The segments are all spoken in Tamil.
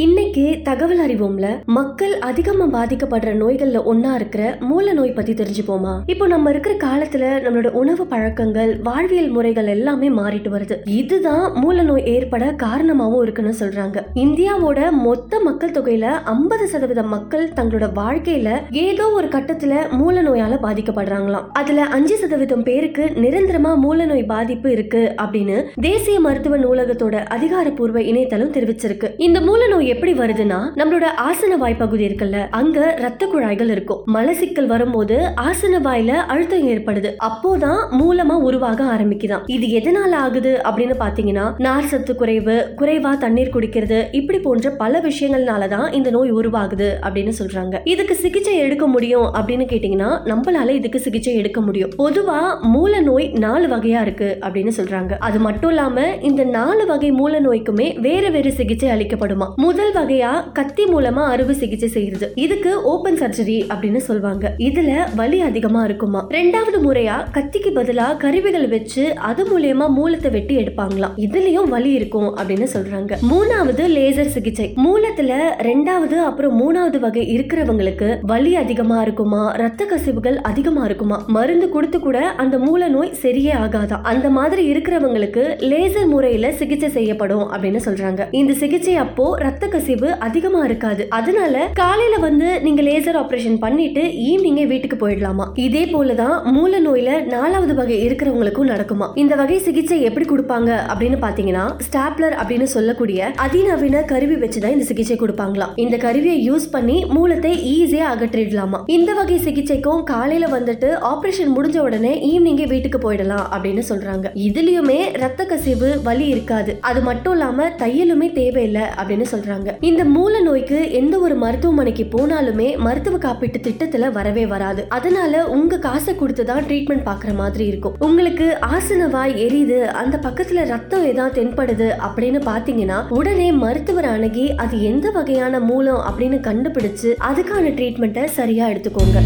இன்னைக்கு தகவல் அறிவோம்ல? மக்கள் அதிகமா பாதிக்கப்படுற நோய்கள்ல ஒன்னா இருக்கிற மூல நோய் பத்தி தெரிஞ்சுப்போமா? இப்போ நம்ம இருக்கிற காலத்துல நம்மளோட உணவு பழக்கங்கள் வாழ்வியல் முறைகள் எல்லாமே மாறிட்டு வருது. இதுதான் மூல நோய் ஏற்பட காரணமாவும் இருக்குன்னு சொல்றாங்க. இந்தியாவோட மொத்த மக்கள் தொகையில ஐம்பது சதவீத மக்கள் தங்களோட வாழ்க்கையில ஏதோ ஒரு கட்டத்துல மூல நோயால பாதிக்கப்படுறாங்களாம். அதுல அஞ்சு சதவீதம் பேருக்கு நிரந்தரமா மூல நோய் பாதிப்பு இருக்கு அப்படின்னு தேசிய மருத்துவ நூலகத்தோட அதிகாரப்பூர்வ இணையதளம் தெரிவிச்சிருக்கு. இந்த மூல நோய் எப்படி வருதுன்னா நம்மளோட ஆசன வாய் பகுதி இருக்குல்ல அங்க ரத்த குழாய்கள் இருக்கும். மலசிக்கல் வரும்போது ஆசன வாயில அழுத்தம் ஏற்படுது. அப்போதான் மூலமா உருவாக ஆரம்பிக்குதான். இது எதனால ஆகுது அப்படின்னு பாத்தீங்கன்னா நார் சத்து குறைவு குறைவா தண்ணீர் குடிக்கிறது இப்படி போன்ற பல விஷயங்கள்னாலதான் இந்த நோய் உருவாகுது அப்படின்னு சொல்றாங்க. இதுக்கு சிகிச்சை எடுக்க முடியும் அப்படின்னு கேட்டீங்கன்னா நம்மளால இதுக்கு சிகிச்சை எடுக்க முடியும். பொதுவா மூல நோய் நாலு வகையா இருக்கு அப்படின்னு சொல்றாங்க. அது மட்டும் இல்லாம இந்த நாலு வகை மூல நோய்க்குமே வேற வேற சிகிச்சை அளிக்கப்படுமா? முதல் வகையா கத்தி மூலமா அறுவை சிகிச்சை செய்யறது. இதுக்கு ஓபன் சர்ஜரி அப்படின்னு சொல்லுவாங்க. இதுல வலி அதிகமா இருக்குமா? ரெண்டாவது முறையா கத்திக்கு பதிலா கருவிகள் வச்சு அது மூலியமா மூலத்தை வெட்டி எடுப்பாங்களாம். இதுலயும் வலி இருக்கும் அப்படின்னு சொல்றாங்க. மூணாவது லேசர் சிகிச்சை. மூலத்துல ரெண்டாவது அப்புறம் மூணாவது வகை இருக்கிறவங்களுக்கு வலி அதிகமா இருக்குமா? ரத்த கசிவுகள் அதிகமா இருக்குமா? மருந்து கொடுத்து கூட அந்த மூல நோய் சரியே ஆகாதா? அந்த மாதிரி இருக்கிறவங்களுக்கு லேசர் முறையில சிகிச்சை செய்யப்படும் அப்படின்னு சொல்றாங்க. இந்த சிகிச்சை அப்போ ரத்த ரத்த கசிவு அதிகமா இருக்காது. அதனால காலையில வந்து நீங்க லேசர் ஆபரேஷன் பண்ணிட்டு ஈவினிங்கே வீட்டுக்கு போயிடலாமா? இதே போலதான் மூல நோயில நாலாவது வகை இருக்கிறவங்களுக்கும் நடக்குமா? இந்த வகை சிகிச்சை எப்படி கொடுப்பாங்க அப்படின்னு பாத்தீங்கன்னா ஸ்டாப்லர் அப்படின்னு சொல்லக்கூடிய அதிநவீன கருவி வச்சுதான் இந்த சிகிச்சை கொடுப்பாங்களாம். இந்த கருவியை யூஸ் பண்ணி மூலத்தை ஈஸியா அகற்றிடலாமா? இந்த வகை சிகிச்சைக்கும் காலையில வந்துட்டு ஆபரேஷன் முடிஞ்ச உடனே ஈவினிங்கே வீட்டுக்கு போயிடலாம் அப்படின்னு சொல்றாங்க. இதுலயுமே ரத்த கசிவு வலி இருக்காது. அது மட்டும் இல்லாம தையலுமே தேவையில்லை அப்படின்னு சொல்றாங்க. இந்த மூல நோய்க்கு எந்த ஒரு மருத்துவமனைக்கு போனாலுமே மருத்துவ காப்பீட்டு திட்டத்துல வரவே வராது. அதனால உங்க காசை கொடுத்து தான் ட்ரீட்மெண்ட் பாக்குற மாதிரி இருக்கும். உங்களுக்கு ஆசன வாய் எரியுது அந்த பக்கத்துல ரத்தம் ஏதாவது தென்படுது அப்படின்னு பாத்தீங்கன்னா உடனே மருத்துவர் அணுகி அது எந்த வகையான மூலம் அப்படின்னு கண்டுபிடிச்சு அதுக்கான ட்ரீட்மெண்ட்டை சரியா எடுத்துக்கோங்க.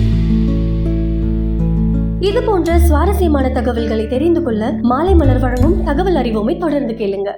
இது போன்ற சுவாரஸ்யமான தகவல்களை தெரிந்து கொள்ள மாலை மலர் வழங்கும் தகவல் அறிவோமை தொடர்ந்து கேளுங்க.